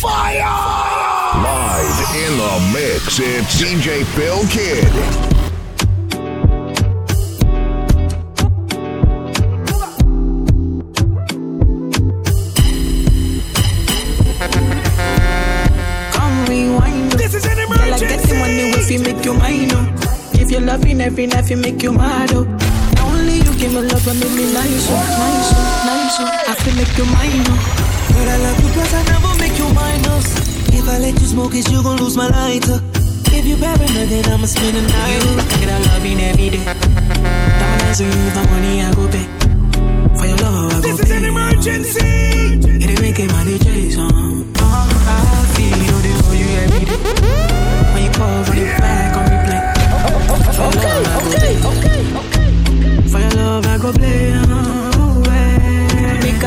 Fire! Live in the mix, it's DJ Phil Kidd. Come rewind. This is anybody that's in my name. If you're loving every night, you make you mad, oh. only you give me love and make me nice, oh, nice, oh, nice, oh. I feel make you mine, oh. But I love you cause I never make you minus. If I let you smoke it, you gon' lose my lighter. If you paranoid, then I'ma spend the night. You, I get a loving every day. Diamonds you, the money I go pay. For your love, I go this pay. This is an emergency. It ain't making money, Jason. Uh, I feel you, they for you every day. When you call for the back on replay. Okay, okay, okay, okay. For your love, I go play. Oh,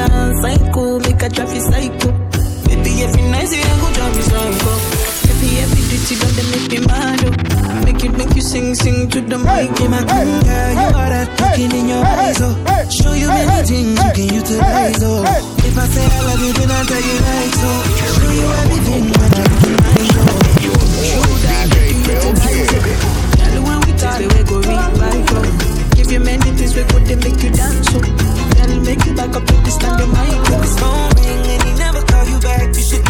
Make a psycho, make a traffic psycho. Baby, every night you go me psycho. Baby, every duty don't they make me mad. Oh. Make it, make you sing, sing to the mic. Hey, my girl, you got that looking in your eyes. Oh, show you many things you can utilize. Oh, if I say I love you, then I'll tell you like so. Oh. Show you everything when I look in my. Show that you utilize things we talk, we go revive you. Oh. Give you many things we could them make you dance so. Make you back up to stand your mic. Phone ring and he never call you back, you should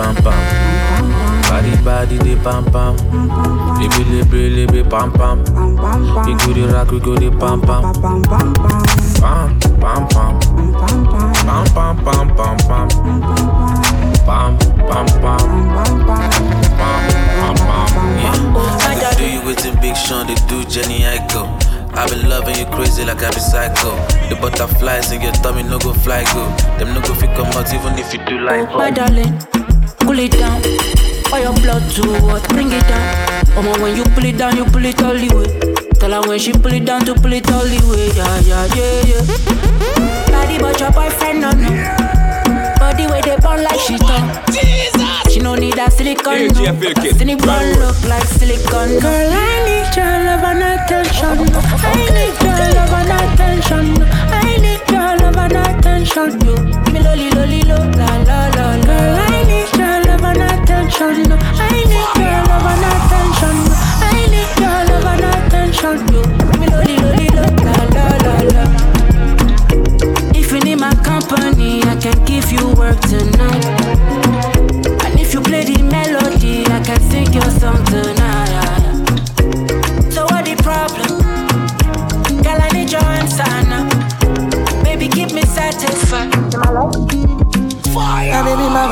pam pam. Body, body, the pam pam. Baby, libre, libre, pam pam. We go the rock, we go the pam pam. Pam, pam, pam pam. Pam, pam, pam, pam, pam. Pam, pam, pam. Pam, pam, pam, yeah. Do you with Big Sean, they do Jenny Aiko. I've been loving you crazy like I be psycho. The butterflies in your tummy no go fly go. Them no go fit come out even if you do like. Oh, my darling, cool it down. For your blood to what? Bring it down. Oh, when you pull it down, you pull it all the way. Tell her when she pull it down to pull it all the way. Yeah, yeah, yeah, yeah. Body but your boyfriend no no. Body where they burn like she done. Jesus. She no need a silicone. No. Silicone look like silicone. Girl, I need your love and attention. I need your love and attention. I need your love and attention. You, me lolly lolly lo la la la. Girl, I need your love and attention. I need your love and attention. I need your love and attention. You, me lolly lolly lo la la la la. If you need my company, I can give you work tonight. And if you play the melody, I can sing your song tonight. So what the problem? Girl, I need your answer now. Baby, keep me satisfied. Fire! Baby, my.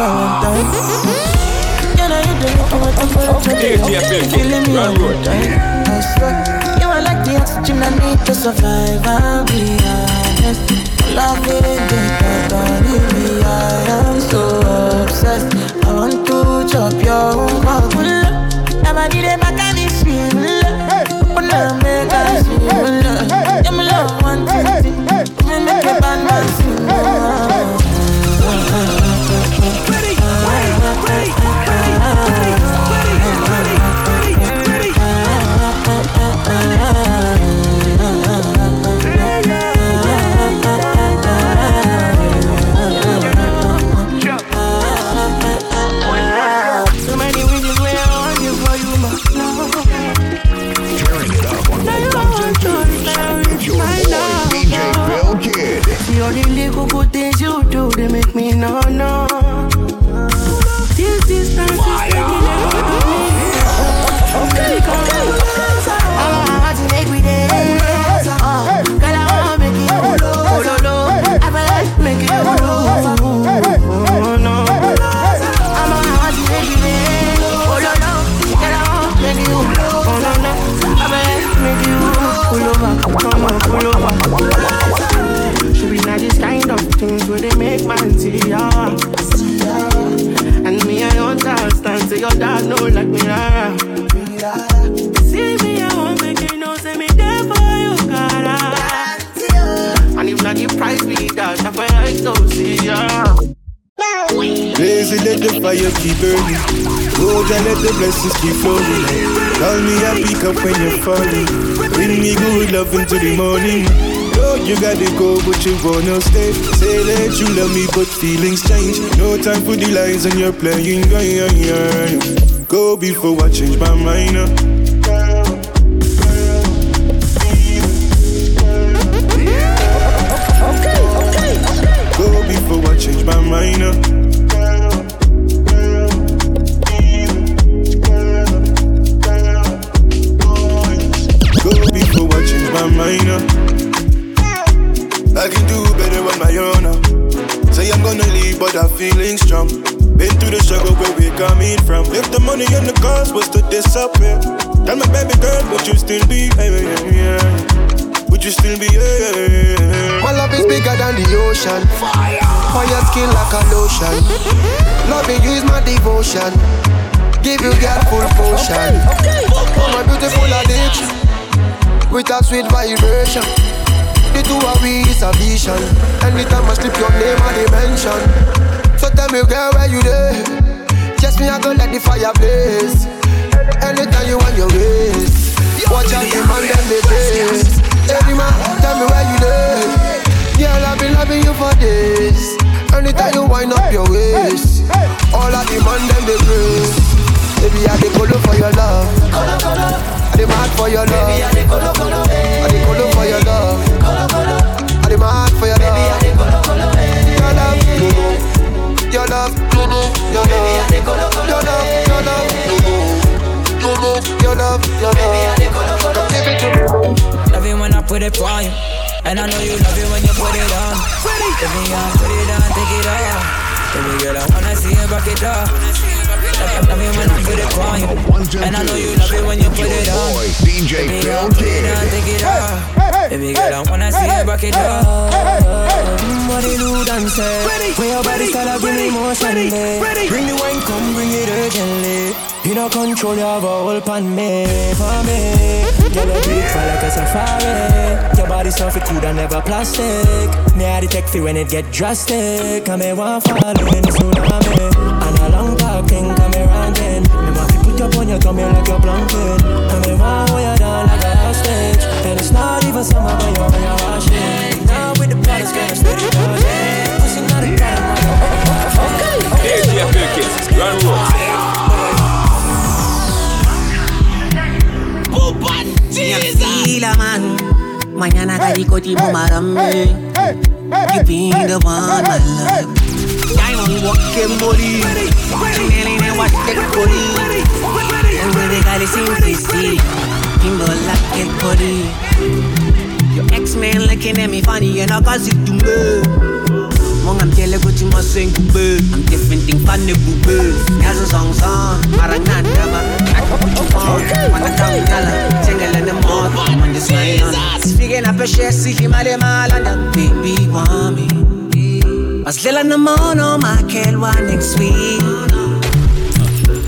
You know you do it for what I'm for the Feeling me all the time. I swear, you are like the oxygen I need to survive. I'll be honest. Loving Say your dad know like me, ah. See me, I won't make you know. Say me there for you, cara. And if not the price be that, I feel like to see ya. Lazy, let the fire keep burning. Road and let the blessings keep flowing. Call me and pick up when you're falling. Bring me good love into the morning. Oh, you gotta go, but you wanna stay. Say that you love me, but feelings change. No time for the lies and you're playing. Go before I change my mind. uh. Go before I change my mind. uh. I can do better on my own. uh. Say I'm gonna leave, but I'm feeling strong. Been through the struggle where we're coming from. If the money and the cars was to disappear, tell my baby girl, would you still be? Yeah, yeah, yeah. Would you still be? Yeah, yeah, yeah. My love is bigger than the ocean. Fire. Fire skin like a lotion. Loving you is my devotion. Give you girl full potion. Oh my beautiful addiction. With a sweet vibration. The two of we is a vision. Anytime I slip your name I dimension. So tell me girl where you there? Just me I go let the fire blaze. Anytime you want your ways. Watch out the man them they face. Any man, tell me where you there? Girl, I've been loving you for days. Anytime you wind up your waist, all of the man them they praise. Baby, I dey colo for your love. And I know you love it when you put it on. Baby, on, put it on, take it off. Baby girl, I wanna see you back it up. Love, love it when I put it for you. And I know you love it when you put it on. Boy, DJ Baby, Phil on, put it on, take it off. Baby girl, I wanna see you back it up. Mm, What it do dance Where your body style give me motion eh. Bring the wine, come bring it urgently You know control, you have a pan me For me. Girl, you beautiful like a safari. Your body so fit cool and never plastic. Me I detect it when it get drastic. And me want fall in the tsunami. And a long talking, come me ranting Me want to put up on your tummy like a blanket And me want hold you down like a hostage And it's not even summer, but you're when you're washing. Now with the products, girl, I'm steady charging Pussy not a problem, ATF Kids, Grand Road. Tranquila, man. Mañana caricotimos marambe. You be the one, my love. Diamond walking body. Channeling and watch that body. And when they got it simplicity. Kimbo like it body. Your ex-man looking at me funny and I cause it to me. Mong I'm tele ko chima sing bube I'm different Ting pan ne bube Nyazo song song. Marang nan dama Ako puchu pong Wana kang ngala Tengele ne mot Man just smile on Speaking up a share Sikhi male malanda Baby want me. Maslela na mono Makelwa next week.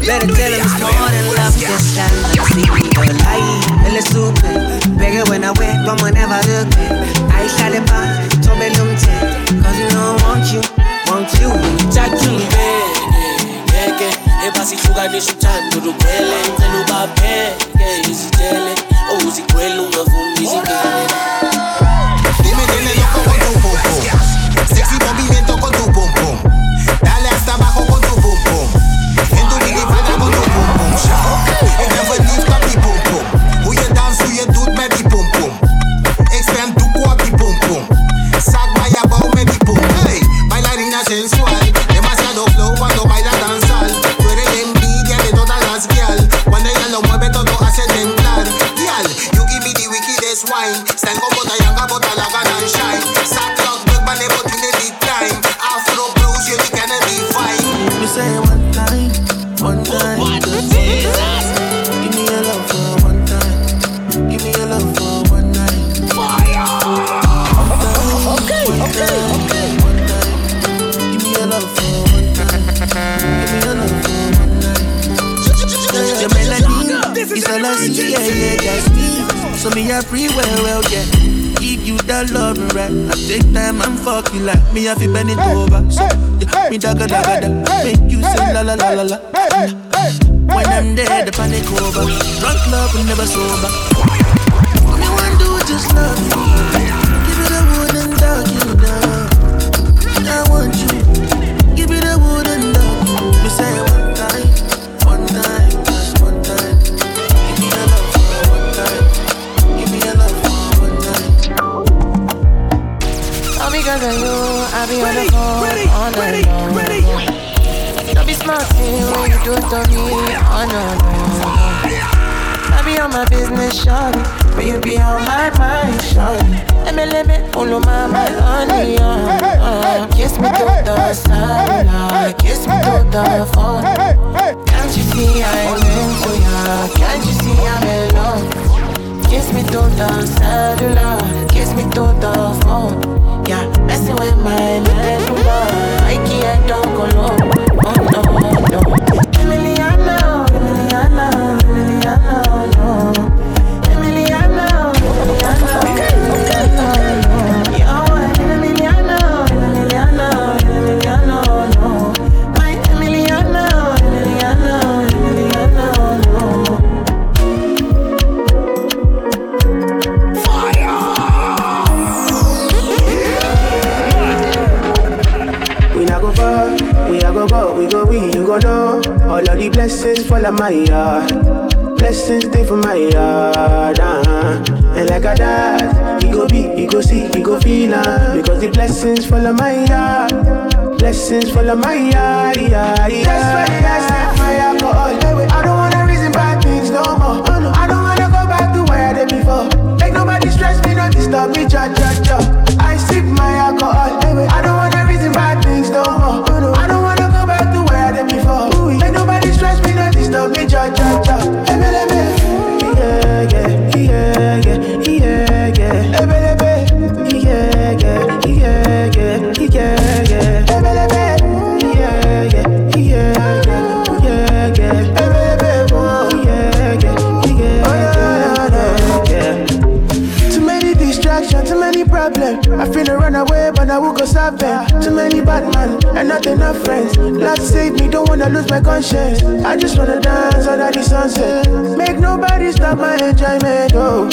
Better tell him it's more than love Just like I see the light. Ele supe Bigger when I wake But whenever I look back I shall it back Tombe lumte Cause you know I want you wanti uchachumbele ngeke ebasihlukanisa uthando ngicela ubapheke izitele. Ungavumi izigele Dime tiene loco con tu popo Sexy Bobby melody is all I see, yeah, yeah, that's me. So me a free well, well, yeah. Give you that love, right? I take time and fuck you like me, I feel bend it over. So, yeah, me dagga dagga da, make you say la la la la la. When I'm dead, the panic over. Drunk love will never sober. All do is just love you. Be on the phone all night long. Don't be smart when you do it to me, oh no, no. I be on my business, shawty, but you be on my mind, shawty. Let me, let me pull on my, my honey, uh. Kiss me to the sunlight, kiss me to the phone. Can't you see I'm into ya? Can't you see I'm in love? Kiss me to the cellular, kiss me to the phone. Yeah, messing with my medulla. I can't we go we, you go know. All of the blessings fall on my yard. Blessings stay for my yard, uh-huh. And like a dad, he go be, he go see, he go feel uh, Because the blessings fall on my yard. Blessings fall on my yard, yeah, yeah. That's why I set my alcohol. I don't wanna reason bad things no more. Oh, no. I don't wanna go back to where I did before. Make nobody stress me, not disturb me, cha cha cha. I sip my alcohol. I don't finna run away, but I will go them. Too many bad men and not enough friends. Lord save me, don't wanna lose my conscience. I just wanna dance under the sunset. Make nobody stop my enjoyment. Oh,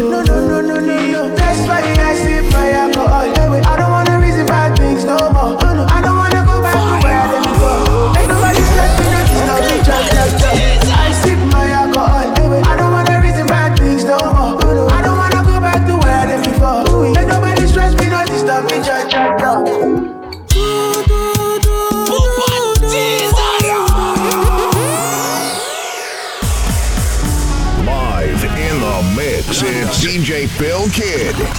no, no, no, no, no, no. That's why I sip my alcohol. I don't wanna reason bad things no more. I it's DJ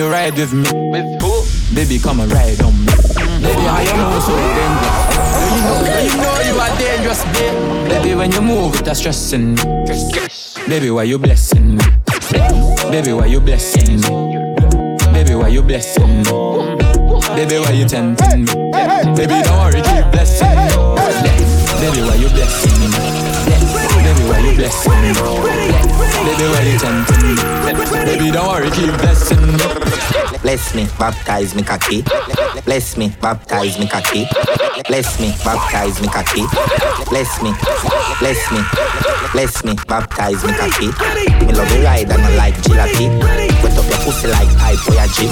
you ride with me? With who? Baby, come and ride on me. Baby, how you move so dangerous? You know, you know you are dangerous, babe. Baby, when you move, it's stressing me. Baby, why you blessing me? Baby, why you blessing me? Baby, why you blessing me? Baby, why you tempting me? Baby, don't worry, keep blessing me. Baby, why you blessing me? Baby, why you blessing me? Baby, why you tempting me? Baby, don't worry, keep blessing me. Bless me, baptize me kaki. Bless me, baptize me kaki. Bless me, baptize me kaki. Bless me, bless me, bless me, baptize me kaki. Me love you ride and I like jalopy. Wet up your pussy like pipe for your jeep.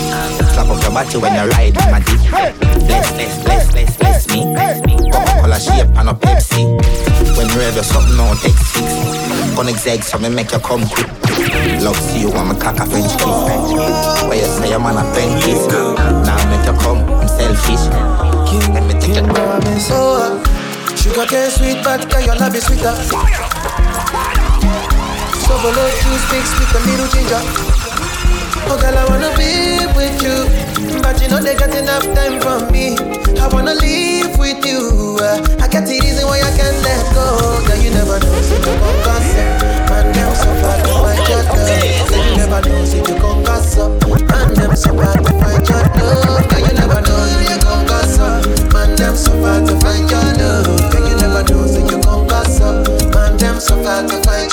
Slap up your body when you ride in my deep. Bless, bless, bless, bless, bless me. Coca-Cola shape and a Pepsi. When you have something on take six. Gonna exeg so me make you come quick. Love see you want me cock a French kiss. Where you say I'm an apprentice. Now make you come, I'm selfish. Let me take you. I've been so. Sugar cane sweet, but girl, your love is sweeter. So below juice mixed with a little ginger. Oh girl, I wanna be with you, but you know they got enough time from me. I wanna live with you. Uh, I got the reason why I can't let go. Girl, you never know, so gon' concept. Man, them so far find your. You never know, so you gon' gossip. Man, them so far to find your love. Girl, you never know, so you gon' gossip. Man, them so to find your love. Girl, you never know, so you gon' gossip. Man, them so to find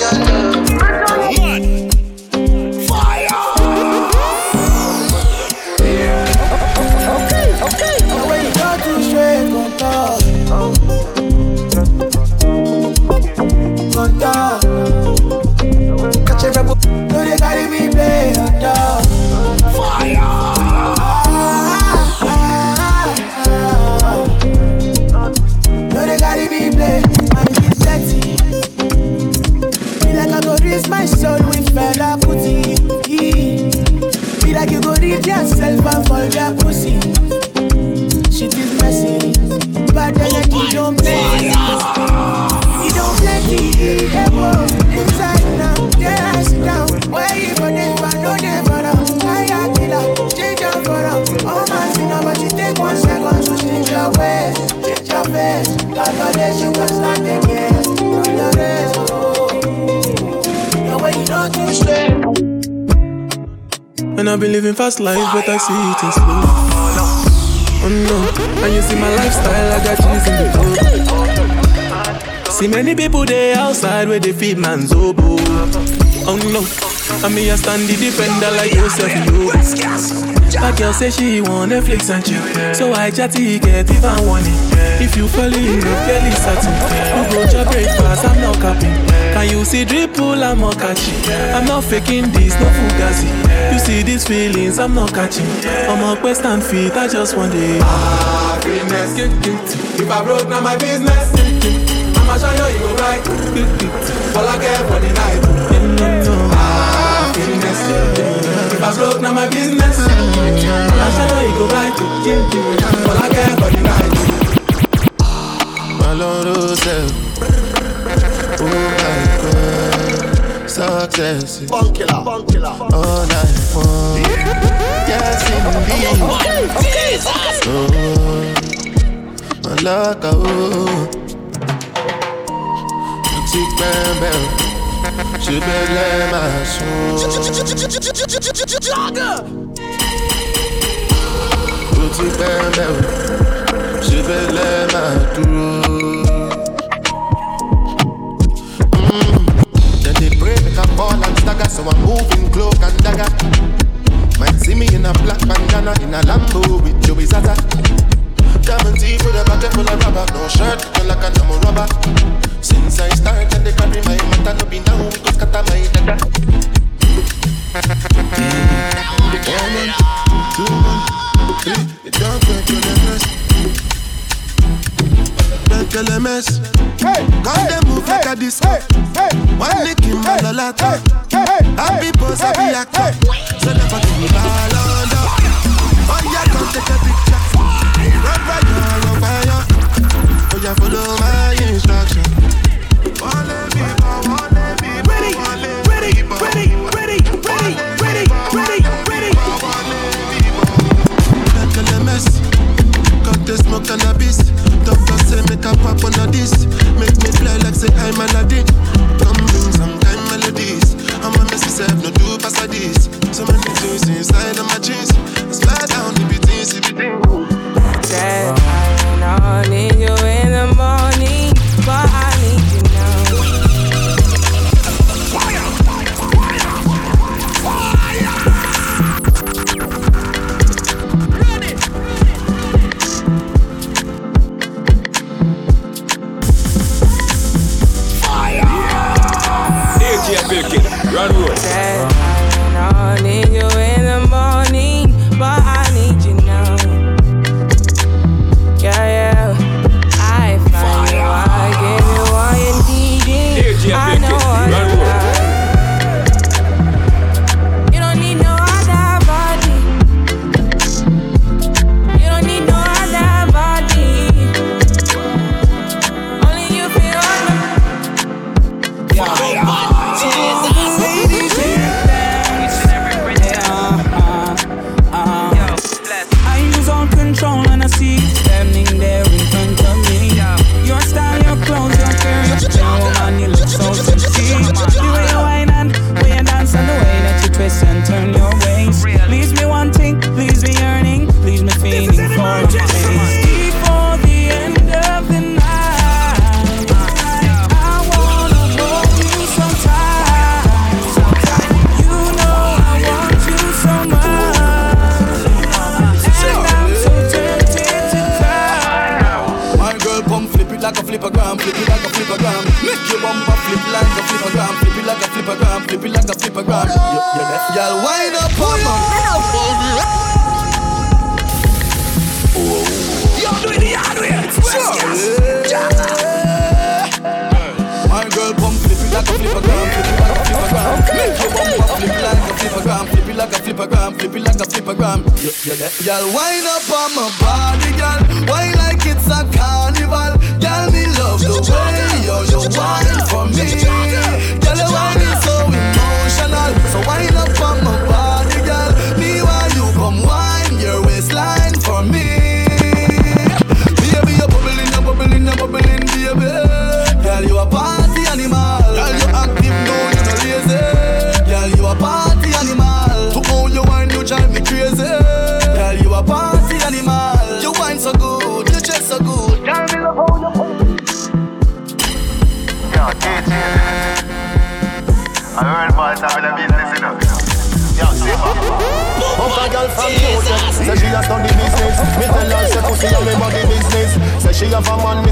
living fast life, but I see it in slow. Oh no, and you see my lifestyle, I got cheese in the club. See many people there outside where they feed man's oboe. Oh no, and me a stand the defender like yourself, you. My girl say she want Netflix and chill, so I chatty get even warning. If you fall in love, girl is certain. You go to breakfast, I'm not capping. Can you see dripple, I'm not catching. I'm not faking this, no fugazi. You see these feelings, I'm not catching. I'm a quest and feet, I just want it. Happiness, if I broke, now my business. I'ma show you, you go right. All I care for the night. Happiness, if I broke, now my business. I'ma show you, you go right. All I care for the night. Maloro self. Oh my God. Success. is All I want. Yes, indeed. Oh, Malaka, oh. Ti pẹ́ bẹ́ẹ̀. Ṣé bẹ́ẹ̀ lẹ́ máa sùn? Ó ti pẹ́ mẹ́ o ṣe fẹ́ lẹ́ máa stagger, so I'm moving cloak and dagger. Might see me in a black bandana in a Lambo with Joey Zaza. Diamond teeth with a bucket full of rubber, no shirt, feel like a number rubber. Since I started, they carry my matter, no be now, we go scatter my dada. One two man, three, it don't break your lemons. Break your lemons. Come they move like a disco. One nick in my lolata. Happy pose, happy actor. So never give me ball under. Oh yeah, come take a picture. Run right on, run fire. Oh yeah, follow y'all wind up on my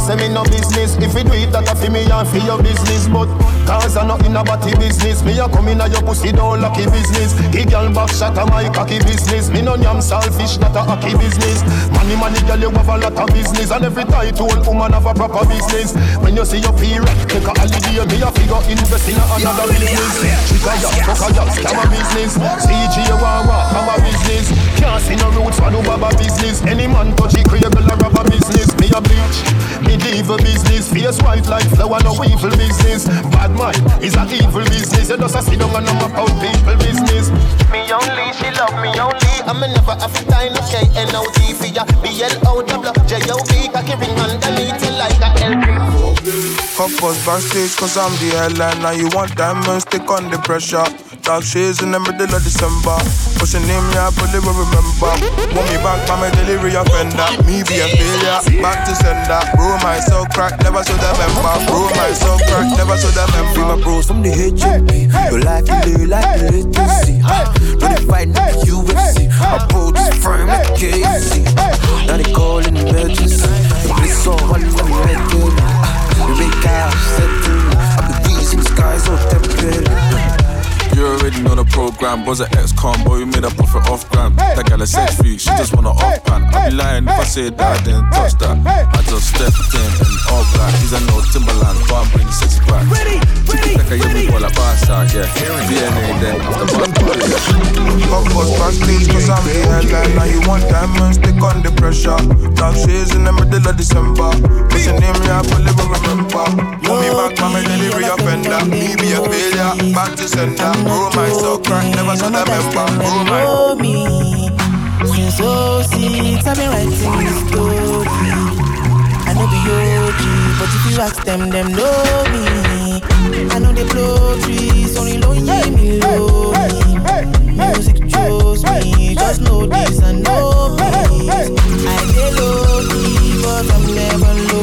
say me no business. If you do it, that a fi me and fi your business. But cause I not in a business. Me a come in a your pussy door lucky business. The girl back shot a my cocky business. Me no yam selfish, not a hockey business. Money, money, girl, you have a lot of business. And every title woman have a proper business. When you see your period, take a holiday Me a figure invest in another business. Chica ya, fuck a ya, scam a business. CG Wawa, have a business. Can't see no roots for no baba business. Any man touch it, create a rubber business. Me a bleach, medieval business Face white like flower, no evil business Bad mind is a evil business You just a sit down and I'm about people business Me only, she love me only. I'm a never have to time, okay. N-O-D for ya. B-L-O-W, J-O-B. Cocky ring underneath you like a LP. Cup us backstage cause I'm the headliner You want diamonds, stick on the pressure Dark shades in the middle of December. What's your name? Yeah, I probably will remember. Want me back my delivery offender. Me be a failure, back to sender. Bro, myself crack, never saw the member. Bro, myself crack, never saw the member. Free my bros from the HMP. Your life you live like the latency. But they fight like the UFC. I pull this frame like KC. Now they call an emergency. It's let me make it. We make cash, settle. I be reason the sky's so temperate. You already know the program. Was an ex-con, boy, we made a profit off gram. That gal a sex freak, she just wanna off pan. I'd be lying if I said that I didn't touch that. I just stepped in and all black. These are no Timberland, but I'm bringing sexy back. Tiki taka, yeah, me boy like Barca, yeah. DNA then after Barca. Pop us past please, cause I'm the headline. Now you want diamonds, stick on the pressure. Dark shades in the middle of December. What's your name? Yeah, I probably will remember. Want me back, my delivery offender. Me be a failure, back to sender. Bro, myself crack, never saw the member. Bro, my. know me? Since 06, I've been writing this story. I know the OG, but if you ask them, them know me. I know they blow trees, only lonely me. lonely Music chose me, just know this and know me. I get lonely, but I'm never lonely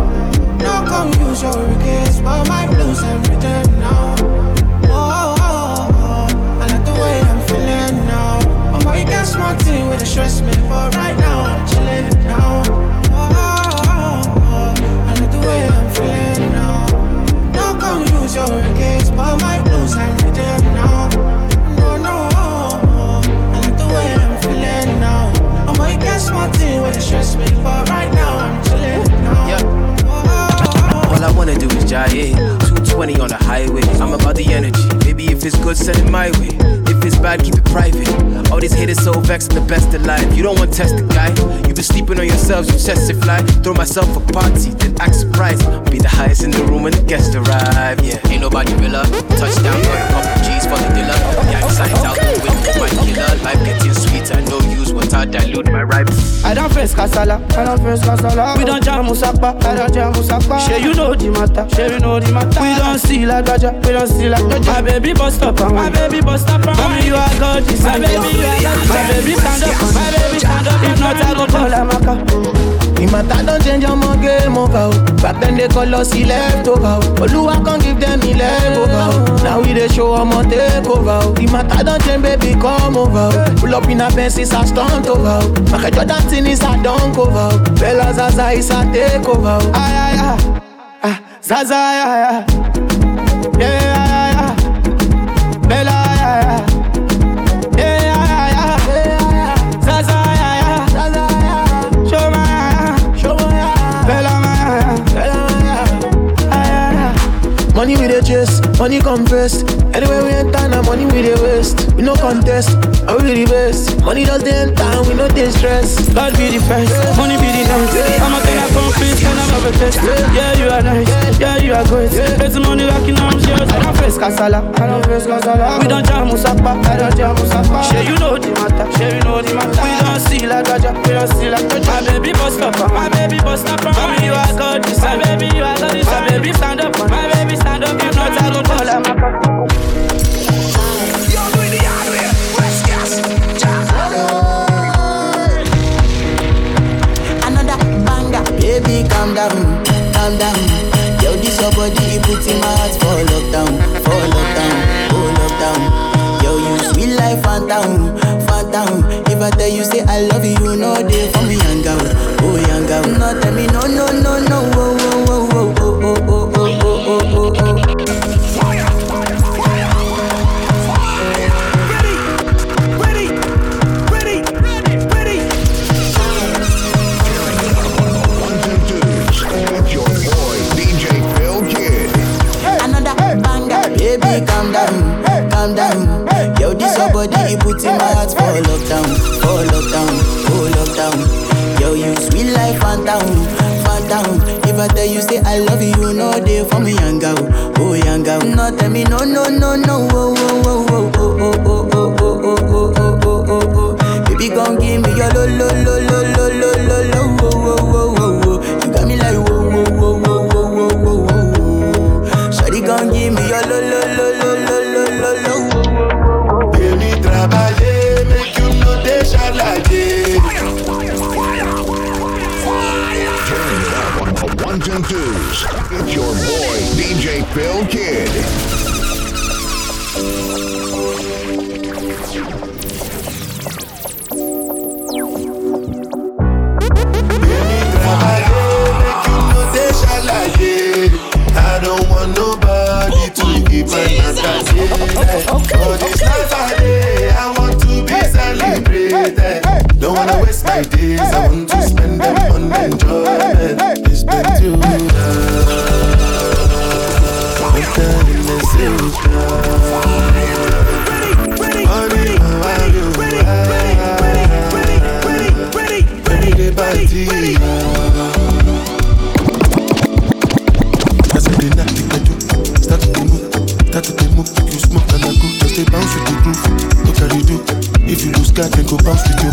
No confusion, case, but my blues I'm now. Oh, oh, oh, oh. I like the way I'm feeling now. I'm you got smart thing with the stress me, but right now I'm chilling now. Oh, oh, oh, oh. I like the way I'm feeling now. No confusion, case, but my Jive 220 on the highway. I'm about the energy. Maybe if it's good, send it my way. If it's bad, keep it private. All these haters so vexed, the best alive. You don't want to test the guy. You been sleeping on yourselves, you tested fly. Throw myself a party, then act surprised. Be the highest in the room when the guests arrive. Yeah, ain't nobody villa. Touchdown, got a for the dealer. Gang signs out the window, my killer. Life getting sweeter, no use what I dilute my ripe. I don't face Casala, I don't face Casala. We don't jam Musapa, I don't jam Musapa. Sure you know the matter, sure you know the matter. We don't see like Gaja, we don't see like Gaja. My baby bust up, my baby bust up. Mommy you are gorgeous, my baby you are gorgeous. My baby stand up, my baby stand up. If not I go call Amaka. The matter don't change, I'm game over. Back then they call us he left over. Oluwa can give them he left over. Now we they show I'm a take over. The matter don't change, baby, come over. Pull up in a Benz, it's a stunt over. My Jordan thing is a dunk over. Bella Zaza is a take over. Ay, ay, ay. Ah, Zaza, ay, ay. Yeah, we dey chase, money come first. Anywhere we enter, now money we dey waste. We no contest, and we be the best. Money just dey enter, and we no dey stress. God be the first, money be the next. I'm a thing I confess, and I'm a test. Yeah, you are nice, yeah, you are great. The money rocking arms, yours. I don't face Casala, I don't face Casala. We don't jam Musapa, I don't jam Musapa. Sure you know the matter, sure you know the matter. We don't see like Gaja, we don't see like Gaja. My baby bust up, my baby bust up. Mommy you are gorgeous, my baby you are gorgeous. My baby stand up, my baby stand up. If not I go Baby, calm down, calm down. Body, puts my heart oh, sweet life. If I tell you, say I love you, no, they for me, young girl, oh young girl. No, tell me, no, no, no, no, oh. for me, young girl. Oh, young girl. No, tell me, no, no, no, no, oh, Okay, okay. jusqu'à tes copains futur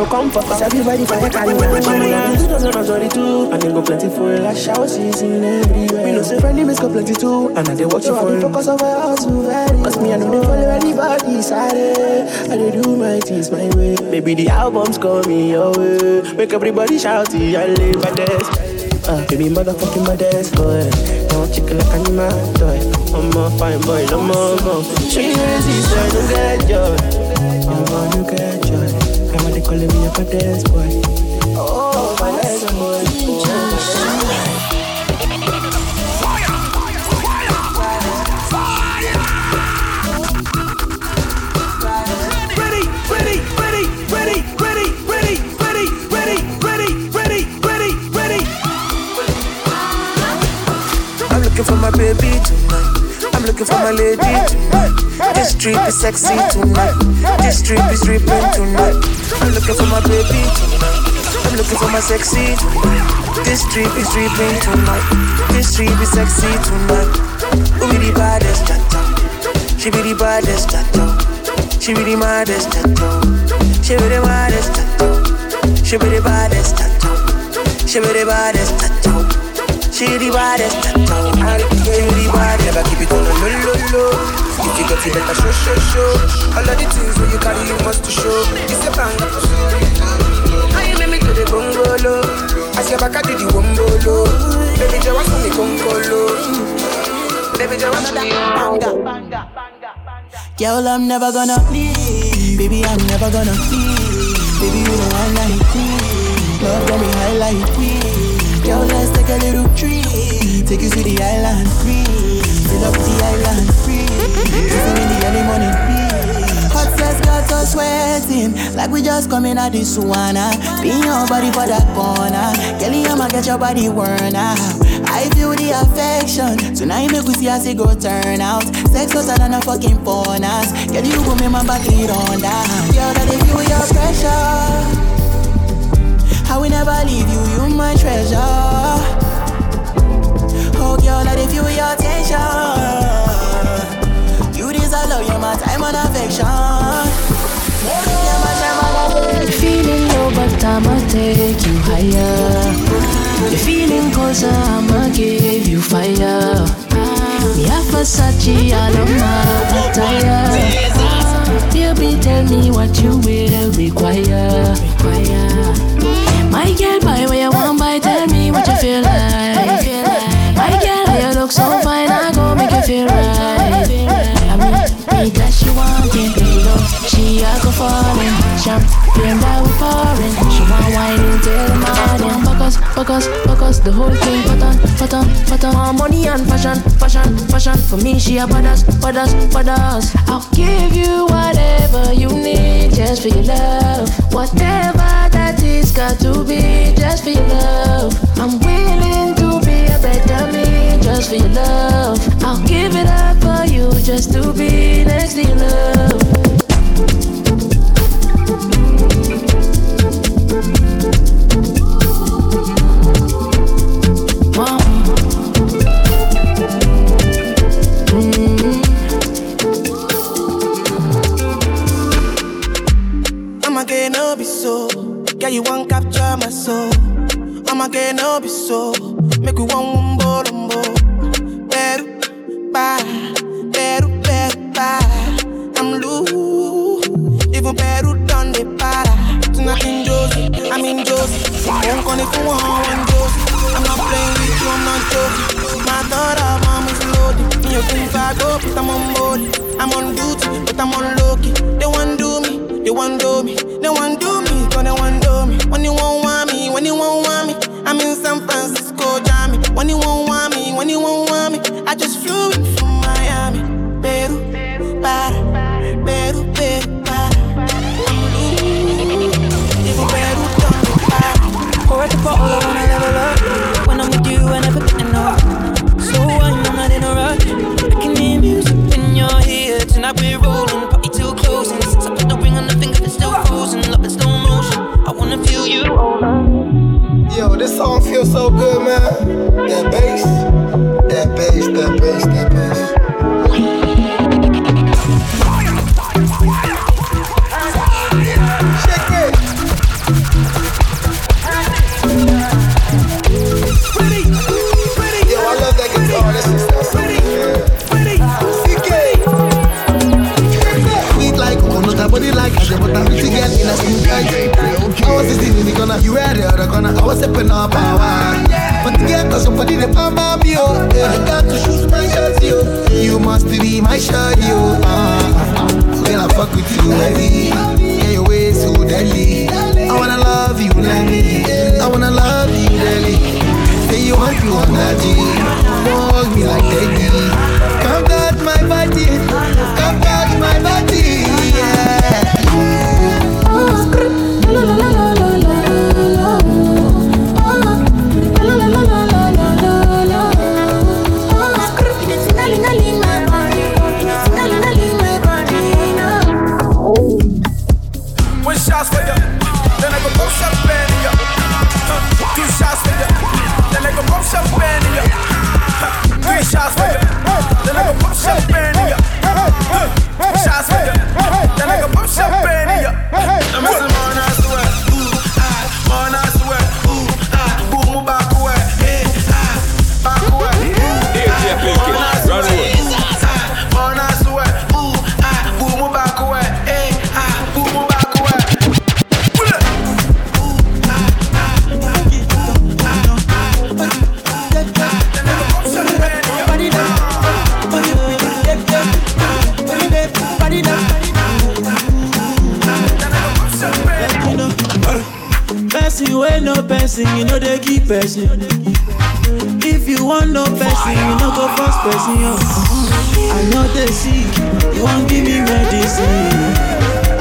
no comfort Cause everybody for your carry on Mariana 2022 And they go plenty for a shower season everywhere We know say friendly miss go plenty too And I they watch you for focus on my house too very Cause me I know they follow anybody side I they do my things my way Maybe the album's coming your way Make everybody shout I live my desk uh, Baby motherfucking my desk boy want chicken like an animal toy. I'm a fine boy, no more go. She is this, I don't get joy. I'm a new girl calling me a desk, boy. Oh, my legs, boy. looking for my baby tonight. I'm looking for my lady tonight. This trip is sexy tonight. This trip is ripping tonight. I'm looking for my baby tonight. I'm looking for my sexy tonight. This trip is ripping tonight. This trip is sexy tonight. Who be the baddest cha-cha? She be the baddest cha-cha. She be the maddest cha-cha. She be the maddest cha-cha. She be the baddest cha-cha. She be the baddest cha-cha. She the baddest, she be the baddest. Never keep it on a low, low, low. You got better show, show, show. All of the things where you carry, you must to show. It's a bang. How you make me to the bongolo? As your back, I do the wombolo. Baby, just want me congolo. Baby, just want me banga. Girl, I'm never gonna leave. Baby, I'm never gonna leave. Baby, you know I like me. Love got me high like me. Girl, let's take a little trip. Take you to the island, free. Fill up the island, free. Kissing in the early morning. Hot sex got us sweating like we just coming out the sauna. Be your body for that corner. Kelly, I'ma get your body worn out. I feel the affection. Tonight make we see as it go turn out. Sex hotter than a fucking porn ass. Ah. Girl, you go make my back lead on down. Girl, that if you your pressure. I will never leave you, you my treasure. Oh girl, let it feel your attention. You my time and affection. Feeling low, but I'ma take you higher. You're feeling closer, I'ma give you fire. Me a Versace all on my attire. Baby, tell me what you will require. My girl, boy, where you want buy? Tell me what you feel like. My girl, you look so fine, I go make you feel right. That she want it. She a go falling, champagne that we pouring. She want wine until the morning. Focus, focus, focus, the whole thing. Put on, put on, put on. Money and fashion, fashion, fashion. For me, she a badass, badass, badass. I'll give you whatever you need just for your love. Whatever that is got to be just for your love. I'm willing to be a better me just for your love. I'll give it up for you just to be next to your love. Be so, yeah, you want capture my soul. I'ma get no be so. Make we one wumbo I'm in Josie. Won't call if you want one Josie. I'm not playing with you, I'm not joking. My of mom is loaded. Me, you think I go, but I'm on board. I'm on duty, but I'm on low key. They want do me, they want do me, they want do me, cause they want do me. When you won't want me, when you won't want me, I'm in San Francisco, Jammy. When you won't want me, when you won't want me, I just flew in Tonight we're rolling, party till closing. Since I put the ring on the finger, it's still frozen. Love in slow motion. I wanna feel you. Yo, this song feels so good, man. That bass, that bass, that bass. Was stepping up power. But the girl cause somebody mama me oh. Yeah, I got to shoot my shot yo. You must be my shot yo. Uh, when I fuck with you heavy, yeah your ways so deadly. I wanna love you me. I wanna love you daily. Say you want you want that G. Hold me like Eddie. Person. If you want no person, you know go first person. Yo. I know they sick, you won't give me medicine.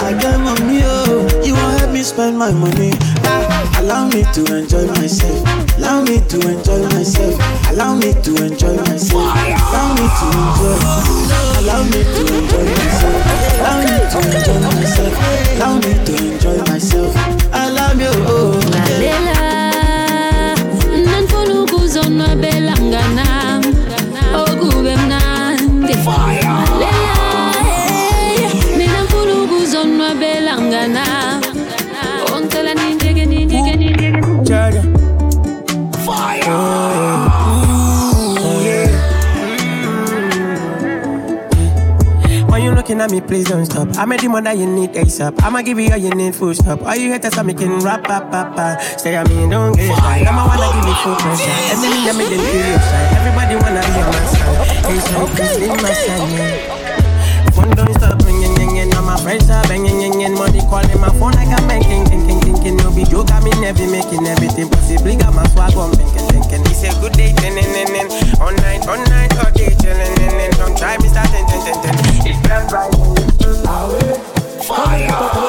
I got money, oh, you won't help me spend my money. Ah, allow me to enjoy myself. Allow me to enjoy myself. Allow me to enjoy myself. Allow me to enjoy. Allow me to enjoy myself. Allow me to enjoy myself. Allow me to enjoy myself. I love you, oh nobelangana okube oh, mnandi Fire. Looking at me, please don't stop. I'm a demon that you need ASAP. I'ma give you all you need full stop. All you haters are making rap, rap, rap, rap. Stay on me, don't get shy. I'ma wanna give you full pressure. That make them feel side. Everybody wanna be on my side. Hey, so please leave my side, man. Phone don't stop ringing, ringing. Now my friends are banging, ringing. Money calling my phone like I'm banking, thinking, thinking. No be joke, I mean every making everything possibly. Got my swag on, thinking, thinking. He said good day, ten, ten, ten, ten. All night, all night, all day, chillin', ten, ten. Don't try me, start ten, ten, ten, ten. It's been right. Fire.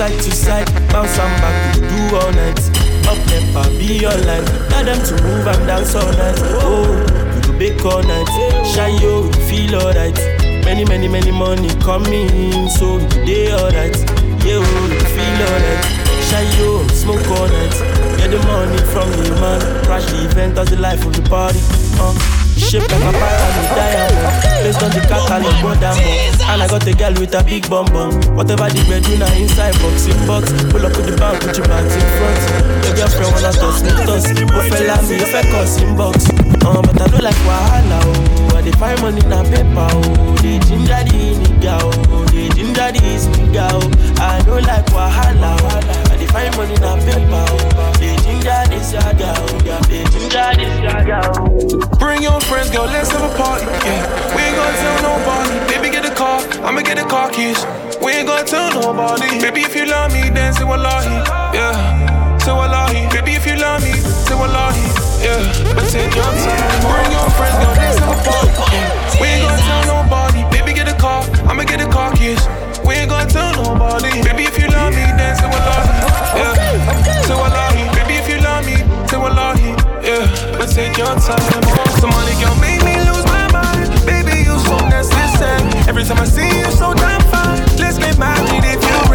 Side to side, bounce and back, we do all night. Up never be your online. Tell them to move and dance all night. Oh, we go bake all night. Shy yo, we feel alright. Many, many, many money coming, so we day alright. Yeah, oh, we feel alright. Shine yo, smoke all night. Get the money from the man. Crash the event, that's the life of the party. Uh. Shape like a pyramid diamond Based on the catalog, what diamond And I got a girl with a big bum bum. Whatever the bed do now inside box box. Pull up with the bank, put your bags in front. Your girlfriend wanna toss me, toss. Oh fella me, if I cuss in box. Uh, But I don't like wahala, oh. I dey find money na paper, oh. They ginger the nigga, oh. They ginger the nigga, oh. I don't like wahala, oh find money na paper, oh They ginger this yaga, oh They ginger this yaga, oh Bring your friends, girl, let's have a party. Yeah, we ain't gonna tell nobody. Baby, get the car, I'ma get the car keys. We ain't gonna tell nobody. Baby, if you love me, then say wallahi. Yeah, say wallahi. Baby, if you love me, say wallahi. Yeah, but take your. Bring your friends, girl, let's have a party. We ain't gonna tell nobody. Baby, get the car, I'ma get the car keys. We ain't gonna tell nobody. Baby, if you love me, then say wallahi. Yeah, say wallahi. Baby, if you love me, say wallahi. Yeah, but take your time. Somebody can make me lose my mind. Baby, you so necessary. Every time I see you, so damn fine. Let's get married if you're